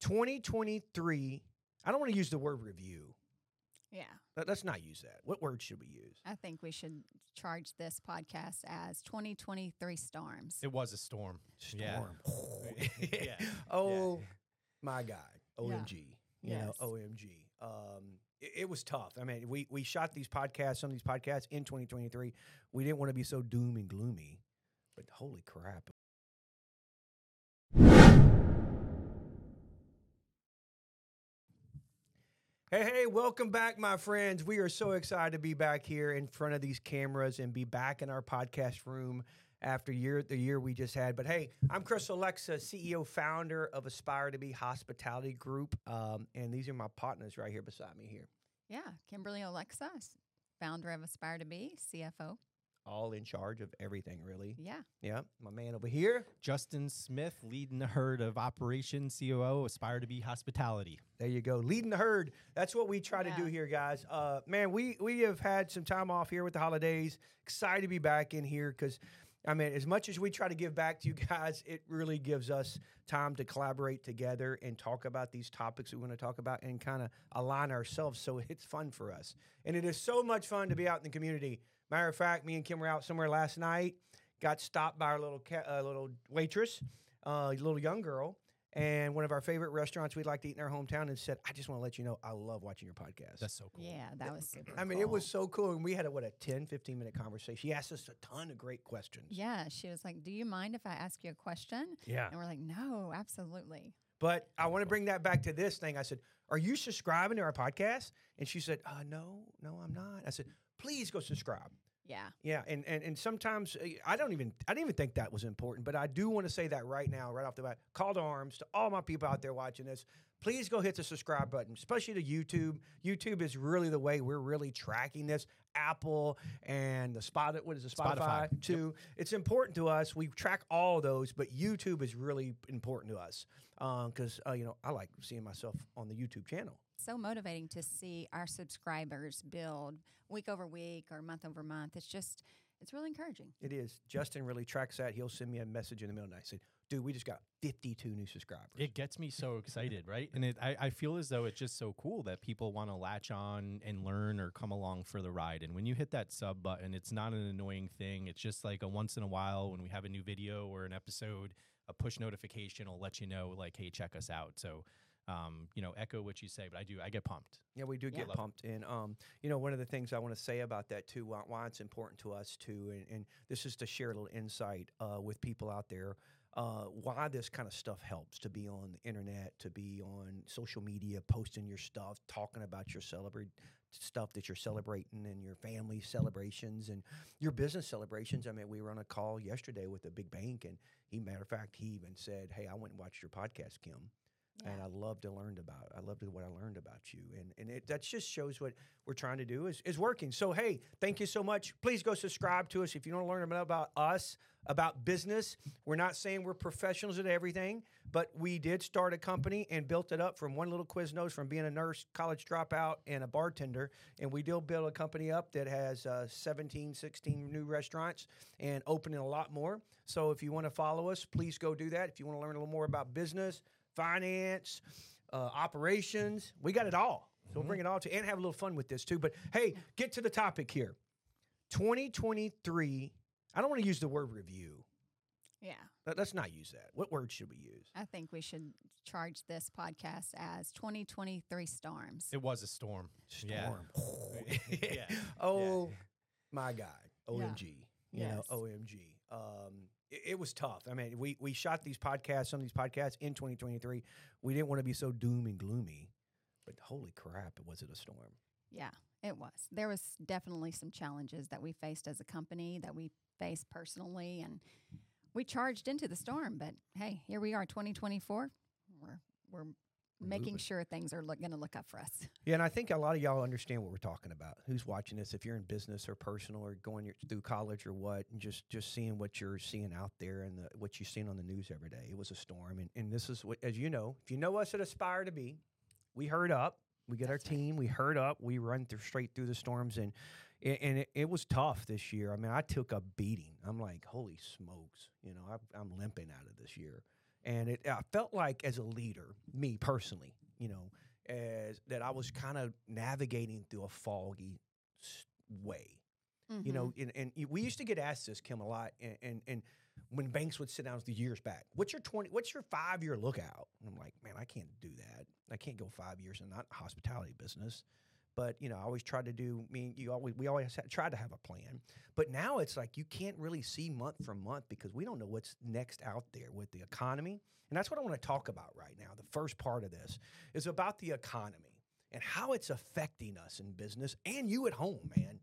2023. I don't want to use the word review. Yeah. Let- Let's not use that. What word should we use? I think we should charge this podcast as 2023 Storms. It was a storm. Storm. Yeah. Oh my God. OMG. You Yes. know, OMG. Um, it, it was tough. I mean, we we shot these podcasts, some of these podcasts in 2023. We didn't want to be so doom and gloomy, but holy crap. Hey, hey, welcome back, my friends. We are so excited to be back here in front of these cameras and be back in our podcast room after year the year we just had. But hey, I'm Chris Alexa, CEO, founder of Aspire to Be Hospitality Group. Um, and these are my partners right here beside me here. Yeah. Kimberly Alexa, founder of Aspire to Be, CFO. All in charge of everything, really. Yeah. Yeah. My man over here. Justin Smith leading the herd of Operation COO Aspire to Be Hospitality. There you go, leading the herd. That's what we try to do here, guys. Uh, man, we we have had some time off here with the holidays. Excited to be back in here because, I mean, as much as we try to give back to you guys, it really gives us time to collaborate together and talk about these topics we want to talk about and kind of align ourselves so it's fun for us. And it is so much fun to be out in the community. Matter of fact, me and Kim were out somewhere last night. Got stopped by our little ca- uh, little waitress, uh, little young girl and one of our favorite restaurants we'd like to eat in our hometown and said, I just want to let you know I love watching your podcast. That's so cool. Yeah. That was super I mean, it was so cool. And we had a, what, a 10, 15 minute conversation. She asked us a ton of great questions. Yeah. She was like, Do you mind if I ask you a question? Yeah. And we're like, No, absolutely. But I want to bring that back to this thing. I said, Are you subscribing to our podcast? And she said, uh, No, no, I'm not. I said, Please go subscribe. Yeah. Yeah, and, and and sometimes uh, I don't even I didn't even think that was important, but I do want to say that right now, right off the bat. Call to arms to all my people out there watching this. Please go hit the subscribe button, especially to YouTube. YouTube is really the way we're really tracking this. Apple and the spot what is it, Spotify, Spotify. Yep. too. It's important to us. We track all those, but YouTube is really important to us because uh, you know I like seeing myself on the YouTube channel. So motivating to see our subscribers build week over week or month over month. It's just, it's really encouraging. It is. Justin really tracks that. He'll send me a message in the middle of the night. Say, dude, we just got 52 new subscribers. It gets me so excited, right? And it, I, I feel as though it's just so cool that people want to latch on and learn or come along for the ride. And when you hit that sub button, it's not an annoying thing. It's just like a once in a while when we have a new video or an episode, a push notification will let you know, like, hey, check us out. So, um, you know, echo what you say, but I do, I get pumped. Yeah, we do get Love it. pumped. And, um, you know, one of the things I want to say about that, too, why, why it's important to us, too, and, and this is to share a little insight uh, with people out there, uh, why this kind of stuff helps to be on the internet, to be on social media, posting your stuff, talking about your celebrate stuff that you're celebrating and your family celebrations and your business celebrations. I mean, we were on a call yesterday with a big bank, and he, matter of fact, he even said, "Hey, I went and watched your podcast, Kim." And I loved to learn about. I loved what I learned about you, and and it that just shows what we're trying to do is is working. So hey, thank you so much. Please go subscribe to us if you want to learn about, about us, about business. We're not saying we're professionals at everything, but we did start a company and built it up from one little Quiznos from being a nurse, college dropout, and a bartender, and we did build a company up that has uh, 17, 16 new restaurants and opening a lot more. So if you want to follow us, please go do that. If you want to learn a little more about business finance, uh, operations. We got it all. So we'll bring it all to and have a little fun with this too. But hey, get to the topic here. 2023. I don't want to use the word review. Yeah. Let- Let's not use that. What word should we use? I think we should charge this podcast as 2023 Storms. It was a storm. Storm. Yeah. Oh my God. OMG. You Yes. know, OMG. Um, it, was tough. I mean, we we shot these podcasts, some of these podcasts in 2023. We didn't want to be so doom and gloomy, but holy crap, it was it a storm? Yeah, it was. There was definitely some challenges that we faced as a company that we faced personally and we charged into the storm, but hey, here we are 2024. We're we're making sure things are going to look up for us. Yeah, and I think a lot of y'all understand what we're talking about. Who's watching this? If you're in business or personal or going your, through college or what, and just just seeing what you're seeing out there and the, what you're seeing on the news every day. It was a storm, and, and this is what, as you know, if you know us at Aspire to Be, we herd up. We get our That's right. team. We herd up. We run through straight through the storms, and and it, it was tough this year. I mean, I took a beating. I'm like, holy smokes, you know, I, I'm limping out of this year. And it I felt like as a leader, me personally, you know, as that I was kind of navigating through a foggy way. You Mhm. know, and, and we used to get asked this, Kim, a lot, and, and and when banks would sit down the years back, what's your twenty, what's your five year lookout? And I'm like, man, I can't do that. I can't go five years in not hospitality business. But you know, I always tried to do. I mean, you always we always had, tried to have a plan. But now it's like you can't really see month from month because we don't know what's next out there with the economy, and that's what I want to talk about right now. The first part of this is about the economy and how it's affecting us in business and you at home, man.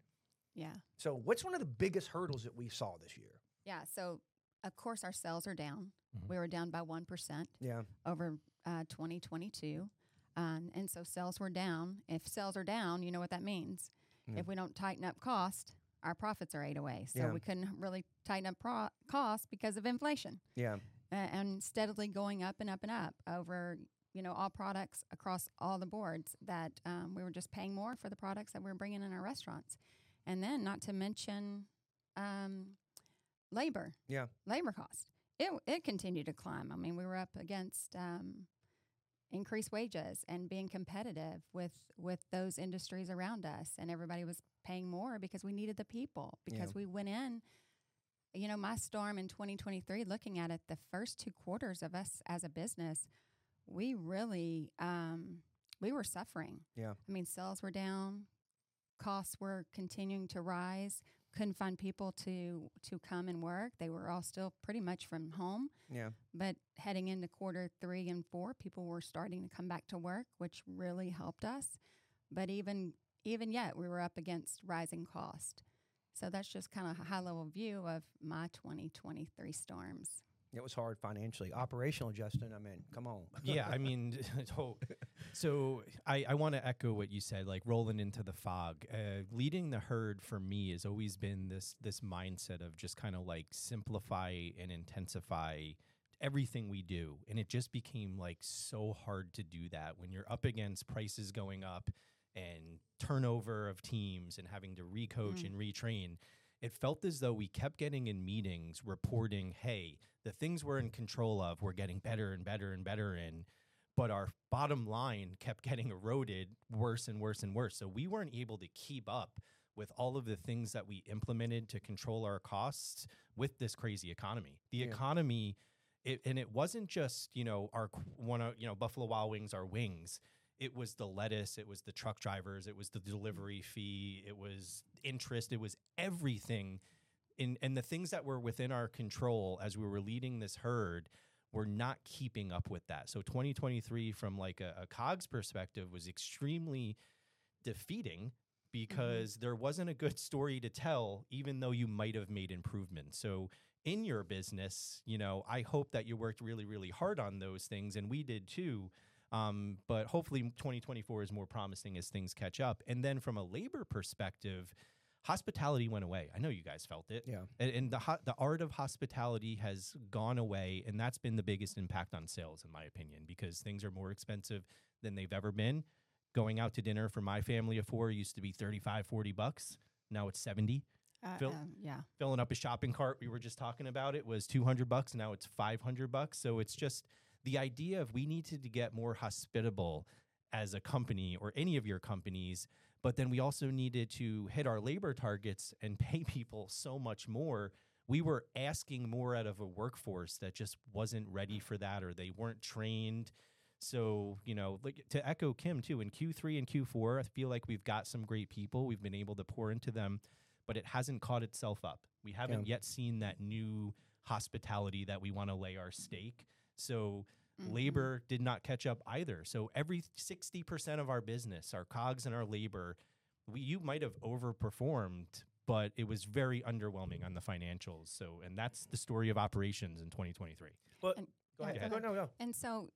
Yeah. So, what's one of the biggest hurdles that we saw this year? Yeah. So, of course, our sales are down. Mhm. We were down by 1% Yeah, over uh, 2022. Um, and so sales were down. If sales are down, you know what that means. Yeah. If we don't tighten up cost, our profits are ate away. So Yeah. we couldn't really tighten up pro- cost because of inflation yeah, uh, and steadily going up and up and up over you know all products across all the boards that um, we were just paying more for the products that we were bringing in our restaurants and then not to mention um, labor Yeah. labor cost it, it continued to climb i mean we were up against um, increased wages and being competitive with with those industries around us. And everybody was paying more because we needed the people because we went in you know my storm in 2023 looking at it the first two quarters of us as a business we really um, we were suffering. Yeah. i mean sales were down costs were continuing to rise couldn't find people to to come and work they were all still pretty much from home yeah, but heading into quarter three and four, people were starting to come back to work, which really helped us. But even even yet, we were up against rising cost. So that's just kind of a high level view of my 2023 storms. It was hard financially. Operational, Justin. I mean, come on. yeah, I mean, so, so I, I want to echo what you said, like rolling into the fog. Uh, leading the herd for me has always been this this mindset of just kind of like simplify and intensify everything we do, and it just became like so hard to do that when you're up against prices going up and turnover of teams and having to recoach Mm. and retrain. It felt as though we kept getting in meetings reporting, hey, the things we're in control of, we're getting better and better and better in. But our bottom line kept getting eroded worse and worse and worse. So we weren't able to keep up with all of the things that we implemented to control our costs with this crazy economy. The Yeah. economy, it, and it wasn't just, you know, our one of, you know, Buffalo Wild Wings, our wings. It was the lettuce, it was the truck drivers, it was the delivery fee, it was interest, it was everything in and the things that were within our control as we were leading this herd were not keeping up with that. So 2023 from like a, a COGS perspective was extremely defeating mm-hmm. because there wasn't a good story to tell, even though you might have made improvements. So in your business, you know, I hope that you worked really, really hard on those things, and we did too. Um, but hopefully 2024 is more promising as things catch up. And then from a labor perspective, hospitality went away. I know you guys felt it. Yeah. And, and the ho- the art of hospitality has gone away, and that's been the biggest impact on sales, in my opinion, because things are more expensive than they've ever been. Going out to dinner for my family of four used to be 35, 40 bucks. Now it's 70. Uh, Phil- um, yeah. Filling up a shopping cart, we were just talking about it, was 200 bucks. Now it's 500 bucks. So it's just the idea of we needed to get more hospitable as a company or any of your companies but then we also needed to hit our labor targets and pay people so much more. We were asking more out of a workforce that just wasn't ready for that or they weren't trained. So, you know, like to echo Kim too, in Q3 and Q4, I feel like we've got some great people. We've been able to pour into them, but it hasn't caught itself up. We haven't yet seen that new hospitality that we want to lay our stake. So, Mhm. labor did not catch up either. So every 60% of our business, our cogs and our labor, we you might have overperformed, but it was very underwhelming on the financials. So and that's the story of operations in 2023. Well, And- go ahead. go Go, no, no. And so,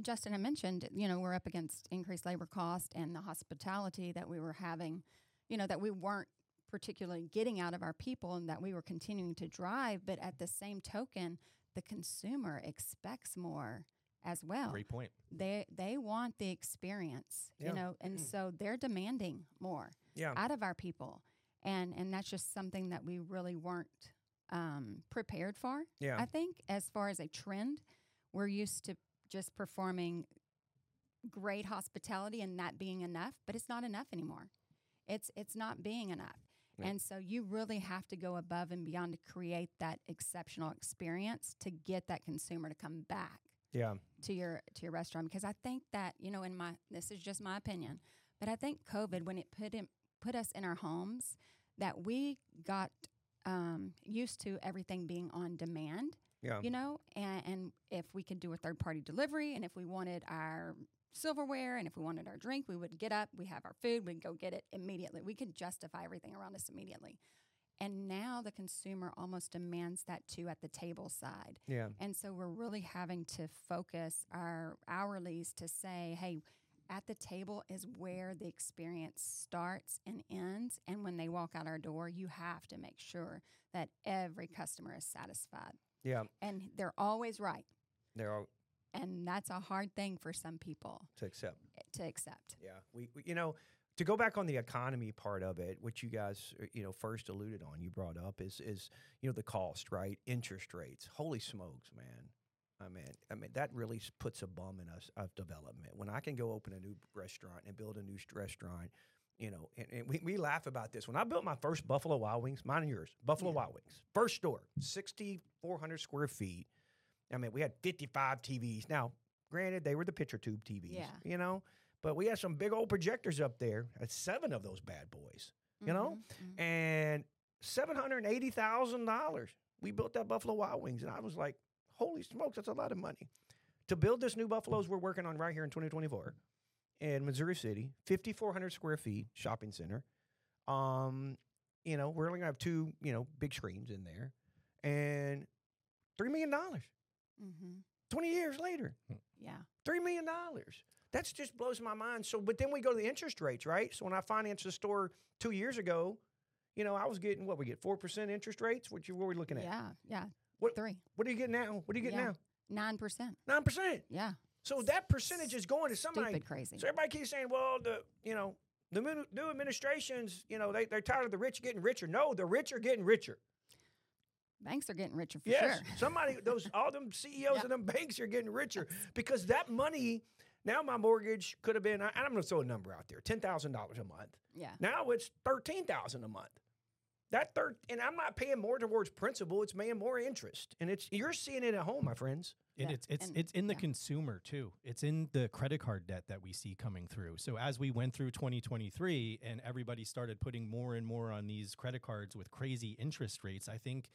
Justin, I mentioned, you know, we're up against increased labor cost and the hospitality that we were having, you know, that we weren't particularly getting out of our people and that we were continuing to drive. But at the same token, the consumer expects more as well. Great point. They they want the experience, Yeah. you know, and so they're demanding more Yeah. out of our people, and and that's just something that we really weren't um, prepared for. Yeah. I think as far as a trend, we're used to just performing great hospitality and that being enough, but it's not enough anymore. It's it's not being enough. And so you really have to go above and beyond to create that exceptional experience to get that consumer to come back Yeah. to your to your restaurant because I think that you know in my this is just my opinion, but I think COVID when it put in, put us in our homes that we got um, used to everything being on demand, Yeah. you know, and, and if we could do a third party delivery and if we wanted our silverware and if we wanted our drink, we would get up, we have our food, we'd go get it immediately. We could justify everything around us immediately. And now the consumer almost demands that too at the table side. Yeah. And so we're really having to focus our hourlies to say, hey, at the table is where the experience starts and ends. And when they walk out our door, you have to make sure that every customer is satisfied. Yeah. And they're always right. They're all And that's a hard thing for some people to accept. to accept. Yeah, we, we you know to go back on the economy part of it, which you guys uh, you know first alluded on, you brought up is is you know the cost, right? Interest rates. Holy smokes, man! I mean, I mean that really puts a bum in us of development. When I can go open a new restaurant and build a new restaurant, you know, and, and we, we laugh about this. When I built my first Buffalo Wild Wings, mine and yours, Buffalo Yeah. Wild Wings, first store, sixty four hundred square feet. I mean, we had fifty five TVs. Now, granted, they were the picture tube TVs. Yeah. You know, but we had some big old projectors up there. Had seven of those bad boys, you know, Mhm, mhm. and seven hundred eighty thousand dollars. We built that Buffalo Wild Wings, and I was like, "Holy smokes, that's a lot of money." To build this new Buffaloes we're working on right here in 2024 in Missouri City, 5,400 square feet shopping center. Um, you know, we're only gonna have two, you know, big screens in there, and three million dollars. Mhm. 20 years later, Yeah. Three million dollars. That just blows my mind. So, but then we go to the interest rates, right? So when I financed the store two years ago, you know, I was getting what we get four percent interest rates. What you what we looking at? Yeah. Yeah. What- Three. What are you getting now? What are you getting Yeah. now? Nine percent. Nine percent. Yeah. So that percentage is going to somebody. Stupid crazy. So everybody keeps saying, well, the you know the new- new administrations, you know, they they're tired of the rich getting richer. No, the rich are getting richer. Banks are getting richer for Yes, sure. somebody those all them CEOs Yep. of them banks are getting richer because that money. Now my mortgage could have been. I- I'm going to throw a number out there: ten thousand dollars a month. Yeah. Now it's thirteen thousand a month. That third, and I'm not paying more towards principal; it's paying more interest, and it's you're seeing it at home, my friends. And Yeah, it's it's and- it's in the yeah. consumer too. It's in the credit card debt that we see coming through. So as we went through 2023 and everybody started putting more and more on these credit cards with crazy interest rates, I think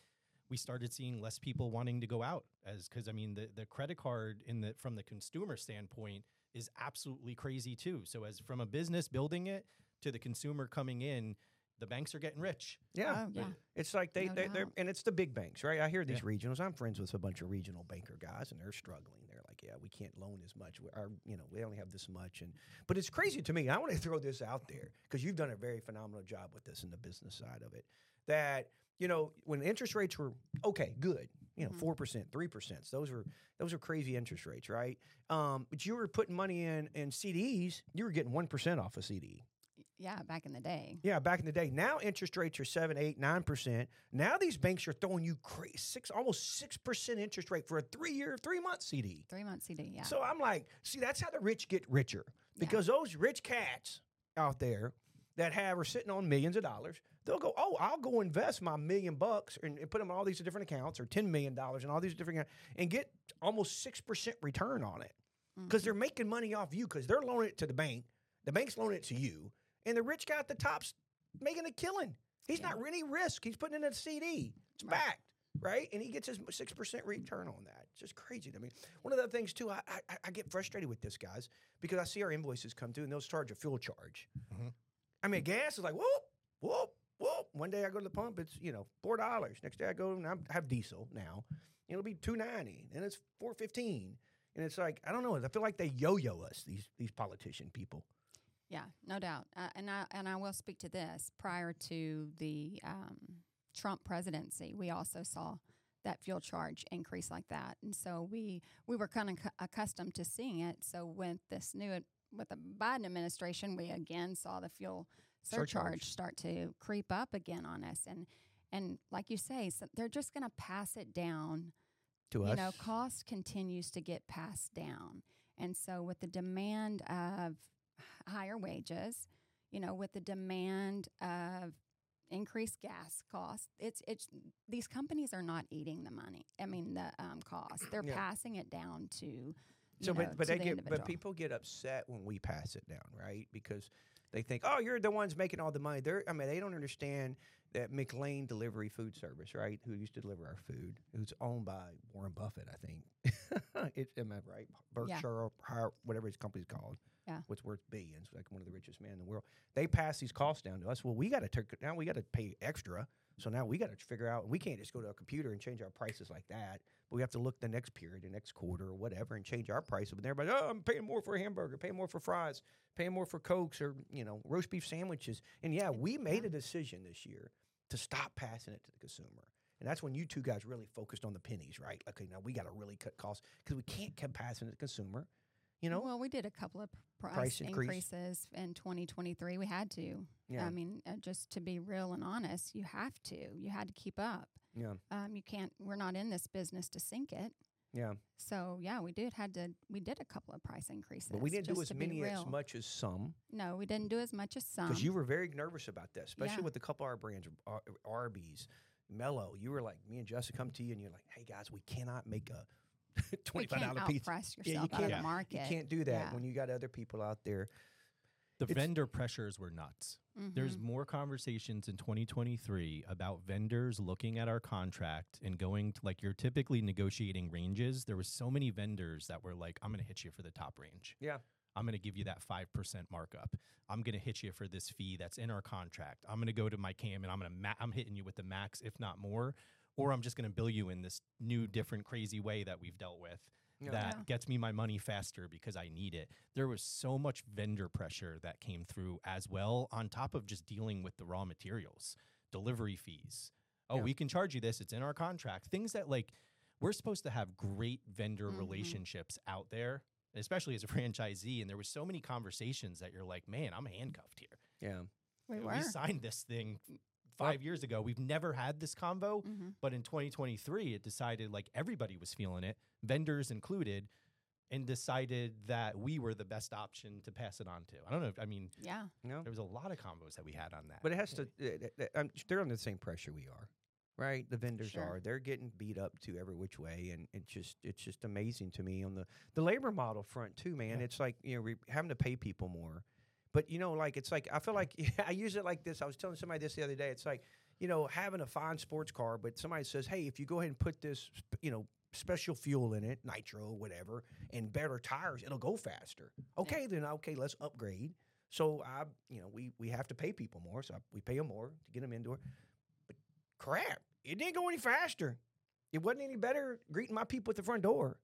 we started seeing less people wanting to go out as cuz I mean the the credit card in the from the consumer standpoint is absolutely crazy too. So as from a business building it to the consumer coming in, the banks are getting rich. Yeah, Oh, yeah. it's like they No they they're, and it's the big banks, right? I hear these Yeah. regionals. I'm friends with a bunch of regional banker guys, and they're struggling. They're like, yeah, we can't loan as much. We- Our you know we only have this much, and but it's crazy to me. I want to throw this out there because you've done a very phenomenal job with this in the business side of it. That you know when interest rates were okay, good, you know Mhm. 4 percent, three percent. Those were those were crazy interest rates, right? Um, but you were putting money in in CDs. You were getting one percent off a CD. Yeah. Back in the day. Yeah, back in the day. Now interest rates are seven, eight, nine percent. Now these banks are throwing you cra- six, almost six percent interest rate for a three-year, three-month CD. Three month CD. Yeah. So I'm like, see, that's how the rich get richer Yeah. because those rich cats out there that have are sitting on millions of dollars. They'll go, oh, I'll go invest my million bucks and, and put them in all these different accounts or ten million dollars in all these different accounts and get almost six percent return on it because Mhm. they're making money off you because they're loaning it to the bank. The bank's loaning it to you, and the rich guy at the top's making a killing. He's Yeah. not any risk. He's putting in a CD. It's Right. backed, right? And he gets his six percent return on that. It's just crazy to me. One of the things too, I, I I get frustrated with this guys because I see our invoices come through and they'll charge a fuel charge. Mhm. I mean, gas is like whoop whoop. One day I go to the pump, it's you know four dollars. Next day I go and I have diesel now. It'll be two ninety, and it's four fifteen. And it's like I don't know. I feel like they yo-yo us these these politician people. Yeah, no doubt. Uh, and I and I will speak to this. Prior to the um, Trump presidency, we also saw that fuel charge increase like that, and so we we were kind of accustomed to seeing it. So with this new with the Biden administration, we again saw the fuel surcharge, Surcharge. start to creep up again on us, and and like you say, so they're just going to pass it down to you us. You know, cost continues to get passed down. And so, with the demand of higher wages, you know, with the demand of increased gas costs, it's it's these companies are not eating the money. I mean, the um, cost. They're Yeah. passing it down to. So, know, but but they the get individual. but people get upset when we pass it down, right? Because they think, oh, you're the ones making all the money. They're I mean, they don't understand that McLane Delivery Food Service, right? Who used to deliver our food, who's owned by Warren Buffett, I think. it, am I right? Berkshire, or Har- whatever his company's called. Yeah. What's worth billions, like one of the richest men in the world. They pass these costs down to us. Well, we got to take now. We got to pay extra. So now we got to figure out. We can't just go to a computer and change our prices like that. But we have to look the next period, the next quarter, or whatever, and change our prices. But everybody, oh, I'm paying more for a hamburger, paying more for fries, paying more for cokes, or you know, roast beef sandwiches. And yeah, we made a decision this year to stop passing it to the consumer. And that's when you two guys really focused on the pennies, right? Okay, now we got to really cut costs because we can't keep passing it to the consumer. You know, Well, we did a couple of price, Price increase. increases in 2023. We had to. Yeah. I mean, uh, just to be real and honest, you have to. You had to keep up. yeah, Um, you can't. We're not in this business to sink it. yeah. So yeah, we did had to. We did a couple of price increases. But we didn't do as many as much as some. No, we didn't do as much as some. because you were very nervous about this, especially Yeah. with a couple of our brands, Ar- Arby's, Mellow. You were like, me and Justin come to you, and you're like, hey guys, we cannot make a we twenty-five can't dollar pizza. outprice Yeah, you yourself out of can't- You market. can't do that Yeah. when you got other people out there. The It's- vendor pressures were nuts. There's Mhm. more conversations in 2023 about vendors looking at our contract and going to like you're typically negotiating ranges. There was so many vendors that were like, I'm going to hit you for the top range. Yeah. I'm going to give you that 5% markup. I'm going to hit you for this fee that's in our contract. I'm going to go to my cam and I'm going to ma- I'm hitting you with the max if not more or I'm just going to bill you in this new different crazy way that we've dealt with Yeah. that Yeah. gets me my money faster because I need it. There was so much vendor pressure that came through as well, on top of just dealing with the raw materials, delivery fees. Oh, Yeah. we can charge you this, it's in our contract. Things that like we're supposed to have great vendor Mhm. relationships out there, especially as a franchisee. And there was so many conversations that you're like, man, I'm handcuffed here. Yeah. we We signed this thing five years ago. We've never had this convo. Mhm. But in 2023, it decided like everybody was feeling it, vendors included, and decided that we were the best option to pass it on to. I don't know. If, I mean, Yeah. No. there was a lot of combos that we had on that. But it has to. Uh, uh, um, they're under the same pressure we are, right? The vendors Sure. are. They're getting beat up to every which way, and it's just it's just amazing to me on the the labor model front too, man. Yeah. It's like you know we having to pay people more, but you know like it's like I feel like I use it like this. I was telling somebody this the other day. It's like you know having a fine sports car, but somebody says, hey, if you go ahead and put this, you know. Special fuel in it, nitro, whatever, and better tires, it'll go faster. Okay, then okay, let's upgrade. So I, you know, we we have to pay people more, so I, we pay them more to get them into it. But crap, it didn't go any faster. It wasn't any better greeting my people at the front door.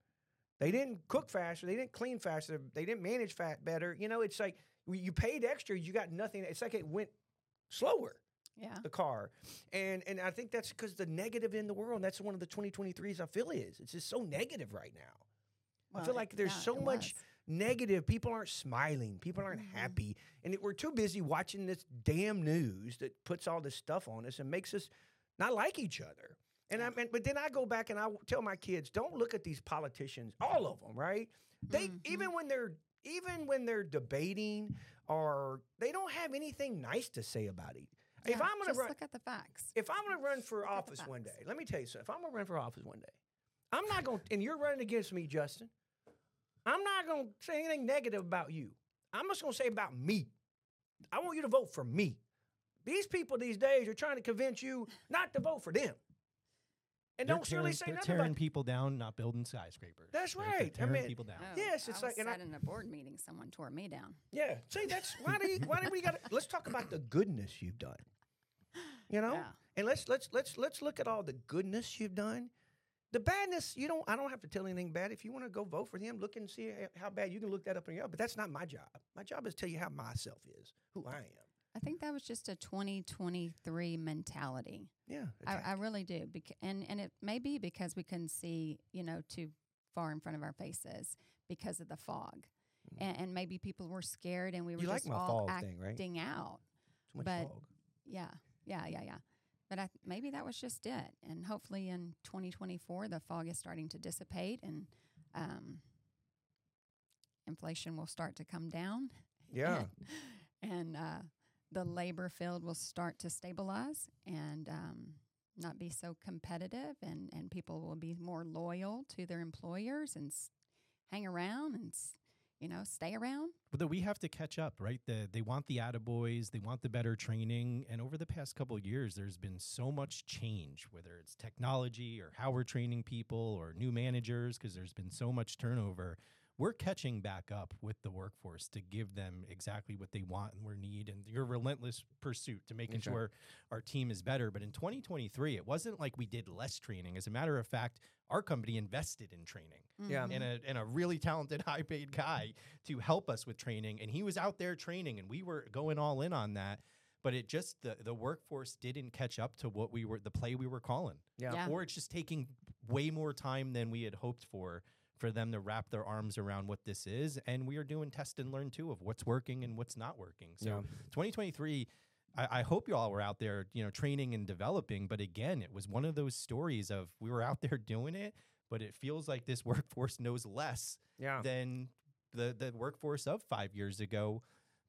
They didn't cook faster. They didn't clean faster. They didn't manage fat better. You know, it's like you paid extra, you got nothing. It's like it went slower Yeah. the car. And and I think that's because the negative in the world, that's one of the 2023s I feel is. It's just so negative right now. I feel like there's yeah, so much negative. People aren't smiling. People aren't Mhm. happy. And it, we're too busy watching this damn news that puts all this stuff on us and makes us not like each other. And I mean, but then I go back and I tell my kids, don't look at these politicians, all of them, right? They Mhm. even when they're even when they're debating or they don't have anything nice to say about it. if I'm gonna just run, look at the facts. if I'm going to run for Look office one day, let me tell you something. If I'm going to run for office one day, I'm not going to, and you're running against me, Justin, I'm not going to say anything negative about you. I'm just going to say about me. I want you to vote for me. These people these days are trying to convince you not to vote for them. And They're don't tearing, really say they're nothing tearing about people down, not building skyscrapers. That's They're- they're right. I tearing mean- people down. Oh, Yes, it's I like- was and I- sat in a board meeting. Someone tore me down. Yeah. See, that's why do you, why do we got let's talk about the goodness you've done. You know? Yeah. And let's let's let's let's look at all the goodness you've done. The badness, you don't I don't have to tell anything bad. If you want to go vote for him, look and see how bad you can look that up on your own. But that's not my job. My job is to tell you how myself is, who I am. I think that was just a 2023 mentality. Yeah. I. I really do. Bec- and and it may be because we couldn't see, you know, too far in front of our faces because of the fog, and, and maybe people were scared, and we were Mm. You just my all fog thing, right? acting out. Too much but- fog. Yeah, yeah, yeah, yeah. but I, maybe that was just it. And hopefully in 2024, the fog is starting to dissipate and um, inflation will start to come down. Yeah. And, and uh, the labor field will start to stabilize and um, not be so competitive, and, and people will be more loyal to their employers and s- hang around and, s- you know, stay around. But we have to catch up, right? The, they want the attaboys, they want the better training. And over the past couple of years, there's been so much change, whether it's technology or how we're training people or new managers, because there's been so much turnover. We're catching back up with the workforce to give them exactly what they want and we need, and your relentless pursuit to making That's right. sure our team is better. But in 2023, it wasn't like we did less training. As a matter of fact, our company invested in training Yeah. Mhm. and a and a really talented, high paid guy to help us with training. And he was out there training, and we were going all in on that. But it just the the workforce didn't catch up to what we were the play we were calling, Yeah. Yeah. or it's just taking way more time than we had hoped for for them to wrap their arms around what this is. And we are doing test and learn too of what's working and what's not working. So Yeah. 2023. I, I hope you all were out there, you know, training and developing. But again, it was one of those stories of we were out there doing it, but it feels like this workforce knows less Yeah. than the the workforce of five years ago.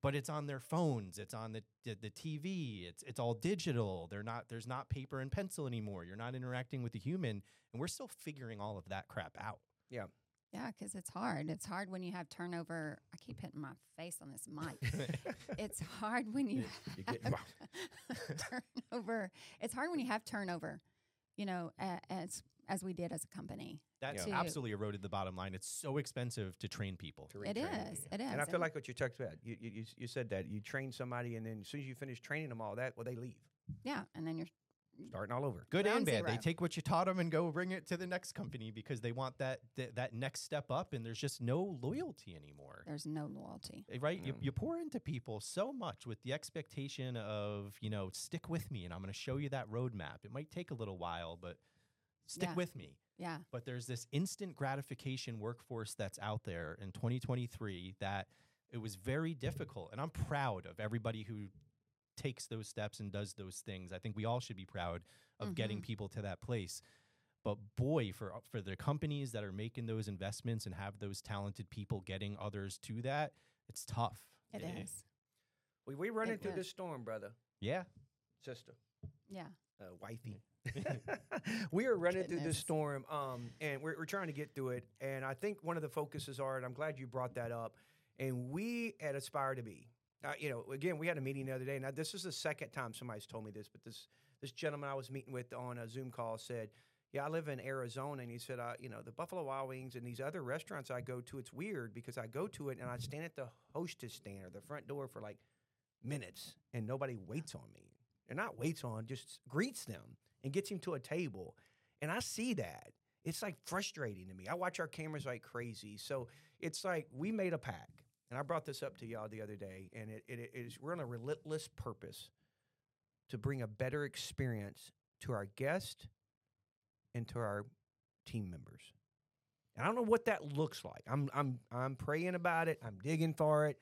But it's on their phones. It's on the, the the TV. It's it's all digital. They're not. There's not paper and pencil anymore. You're not interacting with a human, and we're still figuring all of that crap out. Yeah, because it's hard. It's hard when you have turnover. I keep hitting my face on this mic. it's hard when you You have turnover. It's hard when you have turnover, you know, as as we did as a company. That's Yeah. absolutely eroded the bottom line. It's so expensive to train people. to It retrain is, you. it And I feel and- like what you talked about. You, you, you, you said that you train somebody, and then as soon as you finish training them all that, well, they leave, Yeah, and then you're starting all over. Good and Ground bad. They take what you taught them and go bring it to the next company because they want that that, that next step up, and there's just no loyalty anymore. there's no loyalty. Eh, right? You, you pour into people so much with the expectation of, you know, stick with me and I'm going to show you that roadmap. It might take a little while, but stick Yeah. with me. Yeah, But there's this instant gratification workforce that's out there in 2023 that it was very difficult. And I'm proud of everybody who takes those steps and does those things. I think we all should be proud of getting people to that place. But boy, for for the companies that are making those investments and have those talented people getting others to that, it's tough. it is. We we running It through will. this storm, brother, Yeah. sister, Yeah, uh, wifey. we are running through this storm, um, and we're, we're trying to get through it. And I think one of the focuses are, and I'm glad you brought that up. And we at Aspire to Be, uh, you know, again, we had a meeting the other day. Now this is the second time somebody's told me this, but this this gentleman I was meeting with on a Zoom call said, "Yeah, I live in Arizona," and he said, uh, "You know, the Buffalo Wild Wings and these other restaurants I go to, it's weird because I go to it and I stand at the hostess stand or the front door for like minutes, and nobody waits on me. They're not waits on, just greets them and gets him to a table, and I see that." It's like frustrating to me. I watch our cameras like crazy. So it's like we made a pack, and I brought this up to y'all the other day, and it, it, it is we're on a relentless purpose to bring a better experience to our guests and to our team members. And I don't know what that looks like. I'm I'm I'm praying about it. I'm digging for it.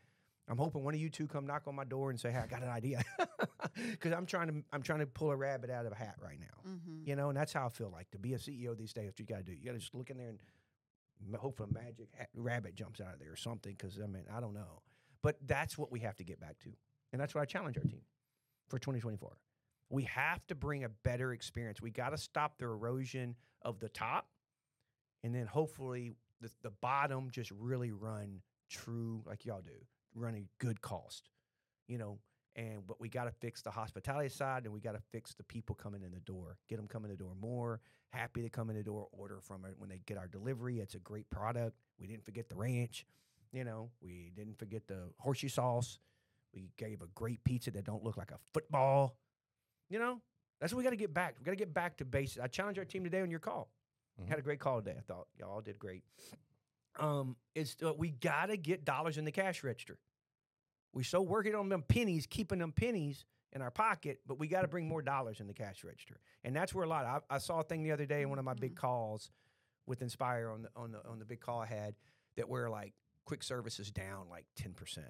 I'm hoping one of you two come knock on my door and say, "Hey, I got an idea," because I'm trying to I'm trying to pull a rabbit out of a hat right now. mm-hmm. You know, and that's how I feel like to be a CEO these days. What you got to do, you got to just look in there and m- hope a magic rabbit jumps out of there or something. Because I mean, I don't know, but that's what we have to get back to, and that's what I challenge our team for 2024. We have to bring a better experience. We got to stop the erosion of the top, and then hopefully the, the bottom just really run true like y'all do, run a good cost. You know, and but we got to fix the hospitality side, and we got to fix the people coming in the door. Get them coming in the door more happy to come in the door, order from it when they get our delivery. It's a great product. We didn't forget the ranch. You know, we didn't forget the horseshoe sauce. We gave a great pizza that don't look like a football. You know, that's what we got to get back. We got to get back to basics. I challenge our team today on your call. Mhm. Had a great call today. I thought y'all did great. Um, it's uh, we got to get dollars in the cash register. We so working on them pennies, keeping them pennies in our pocket, but we got to bring more dollars in the cash register, and that's where a lot. I, I saw a thing the other day in one of my big calls with Inspire on the on the on the big call I had that where like quick service is down like ten percent.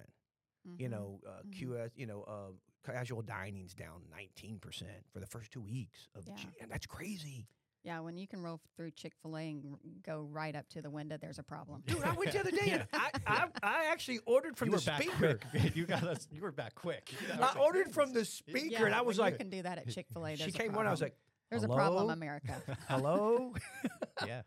You Mhm. know, uh, Mhm. QS, you know, uh, casual dining's down 19% for the first two weeks of Yeah. Ju- and that's crazy. Yeah, when you can roll through Chick Fil A and go right up to the window, there's a problem. Dude, I went the other day and I, I, I actually ordered from you the speaker. you got us. You were back quick. I like, ordered from the speaker Yeah, and I was like, you can do that at Chick Fil A. she came on, I was like, there's a problem, America. hello? yeah.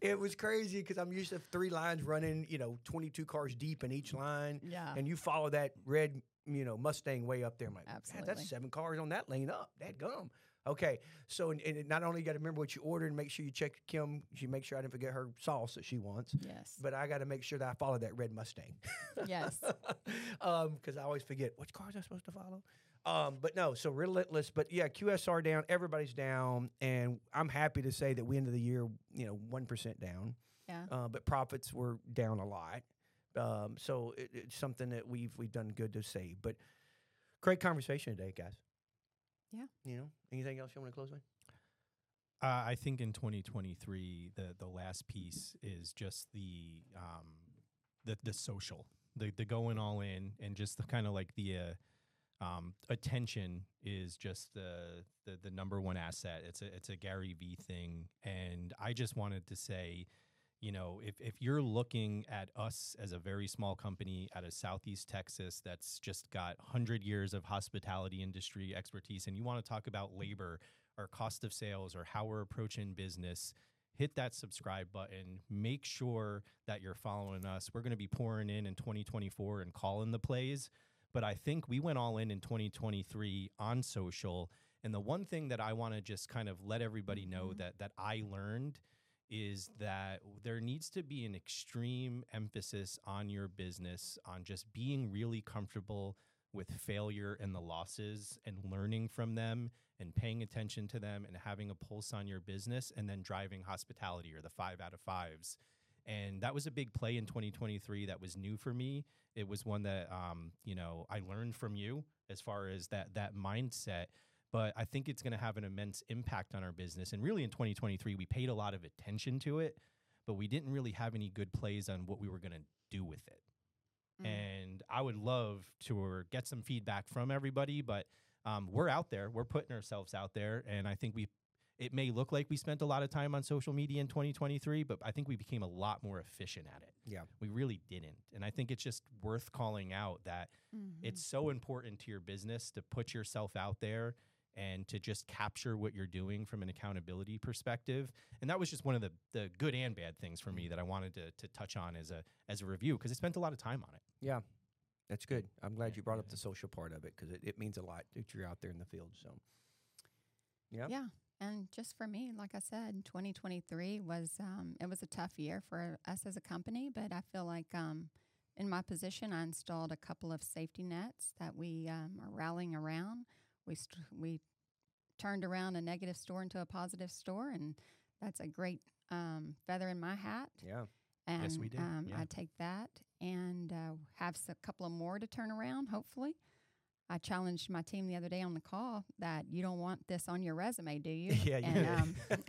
it was crazy because I'm used to three lines running, you know, 22 cars deep in each line. Yeah. And you follow that red, you know, Mustang way up there. I'm like, Absolutely. that's seven cars on that lane up. That gum. Okay. So, and, and not only got to remember what you ordered and make sure you check Kim, she make sure I didn't forget her sauce that she wants, yes. but I got to make sure that I follow that red Mustang. yes. because I always forget which cars I'm supposed to follow. Um, but no, so relentless. But yeah, QSR down, everybody's down, and I'm happy to say that we ended the year, you know, one percent down. Yeah. Uh, but profits were down a lot. Um, so it, it's something that we've we've done good to save. But great conversation today, guys. Yeah. You know, anything else you want to close with? Uh, I think in 2023, the the last piece is just the um, the the social, the the going all in, and just the kind of like the uh, um, attention is just the, the the number one asset. It's a it's a Gary V thing, and I just wanted to say, you know, if if you're looking at us as a very small company out of Southeast Texas that's just got hundred years of hospitality industry expertise, and you want to talk about labor or cost of sales or how we're approaching business, hit that subscribe button. Make sure that you're following us. We're going to be pouring in in 2024 and calling the plays. But I think we went all in in 2023 on social. And the one thing that I want to just kind of let everybody know Mhm. that that I learned is that there needs to be an extreme emphasis on your business on just being really comfortable with failure and the losses and learning from them and paying attention to them and having a pulse on your business and then driving hospitality or the five out of fives. And that was a big play in 2023 that was new for me. It was one that um, you know, I learned from you as far as that that mindset. But I think it's going to have an immense impact on our business. And really in 2023, we paid a lot of attention to it, but we didn't really have any good plays on what we were going to do with it Mm. and I would love to get some feedback from everybody. But um, we're out there, we're putting ourselves out there, and I think we. It may look like we spent a lot of time on social media in 2023, but I think we became a lot more efficient at it. Yeah. We really didn't, and I think it's just worth calling out that Mhm. it's so important to your business to put yourself out there and to just capture what you're doing from an accountability perspective. And that was just one of the the good and bad things for me that I wanted to to touch on as a as a review because I spent a lot of time on it. Yeah, that's good. I'm glad you brought up the social part of it because it, it means a lot that you're out there in the field. So, yeah, Yeah. And just for me, like I said, 2023 was um, it was a tough year for us as a company, but I feel like um, in my position, I installed a couple of safety nets that we um, are rallying around. We st- we turned around a negative store into a positive store, and that's a great um, feather in my hat. yeah, And Yes, we did. Um, Yeah. I take that and uh, have a couple of more to turn around, hopefully. I challenged my team the other day on the call that you don't want this on your resume, do you? Yeah, you and, did. um,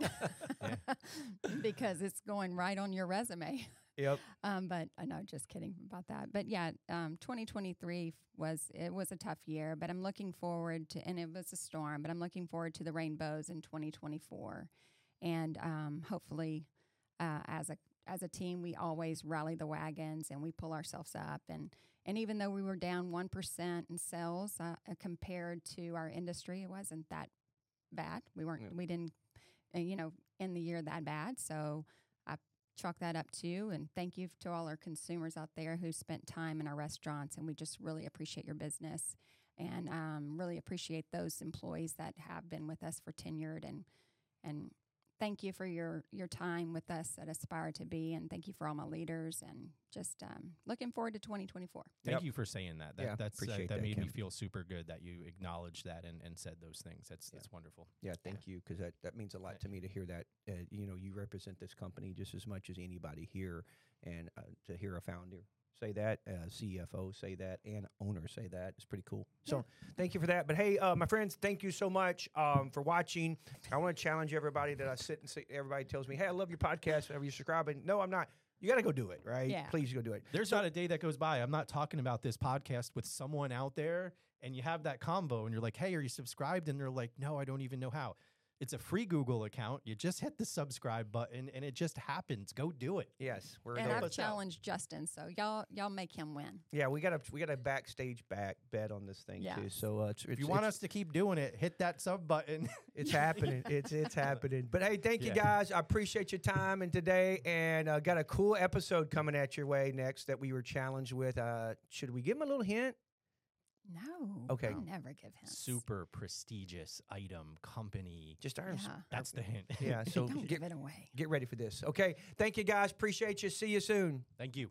because it's going right on your resume. Yep, Um, but I know, just kidding about that. But yeah, um, 2023 was it was a tough year, but I'm looking forward to, and it was a storm, but I'm looking forward to the rainbows in 2024, and um, hopefully, uh, as a as a team, we always rally the wagons and we pull ourselves up. And and even though we were down one percent in sales uh, uh, compared to our industry, it wasn't that bad. We weren't, Yeah. we didn't, uh, you know, in the year that bad. So chalk that up too. And thank you to all our consumers out there who spent time in our restaurants. And we just really appreciate your business and um, really appreciate those employees that have been with us for tenured and and thank you for your your time with us at Aspire to Be, and thank you for all my leaders, and just um, looking forward to 2024. Thank Yep. you for saying that. That Yeah, that's uh, appreciate that, that, made me feel super good that you acknowledged that and, and said those things. That's Yeah. that's wonderful. yeah. Thank you because that that means a lot to me to hear that. Uh, you know, you represent this company just as much as anybody here, and uh, to hear a founder say that, uh, CFO say that, and owner say that. It's pretty cool. So thank you for that. But hey, uh, my friends, thank you so much um, for watching. I want to challenge everybody that I sit and say, everybody tells me, hey, I love your podcast whenever you're subscribing. No, I'm not. you got to go do it, right? Yeah. Please go do it. There's not a day that goes by. I'm not talking about this podcast with someone out there and you have that combo and you're like, hey, are you subscribed? And they're like, no, I don't even know how. It's a free Google account. You just hit the subscribe button and it just happens. Go do it. Yes, we're And there. I've us out. challenged Justin, so y'all y'all make him win. yeah. We got a we got a backstage back bet on this thing Yeah. too. So uh, it's, If it's, you want it's, us to keep doing it, hit that sub button. it's happening. It's it's happening. But hey, thank you Yeah. guys. I appreciate your time and today, and uh, got a cool episode coming at your way next that we were challenged with. Uh, should we give them a little hint? No. Okay. I never give hints. Super prestigious item company. Just ours. Yeah. That's the hint. Yeah. So Don't get give it away. get ready for this. Okay. Thank you guys. Appreciate you. See you soon. Thank you.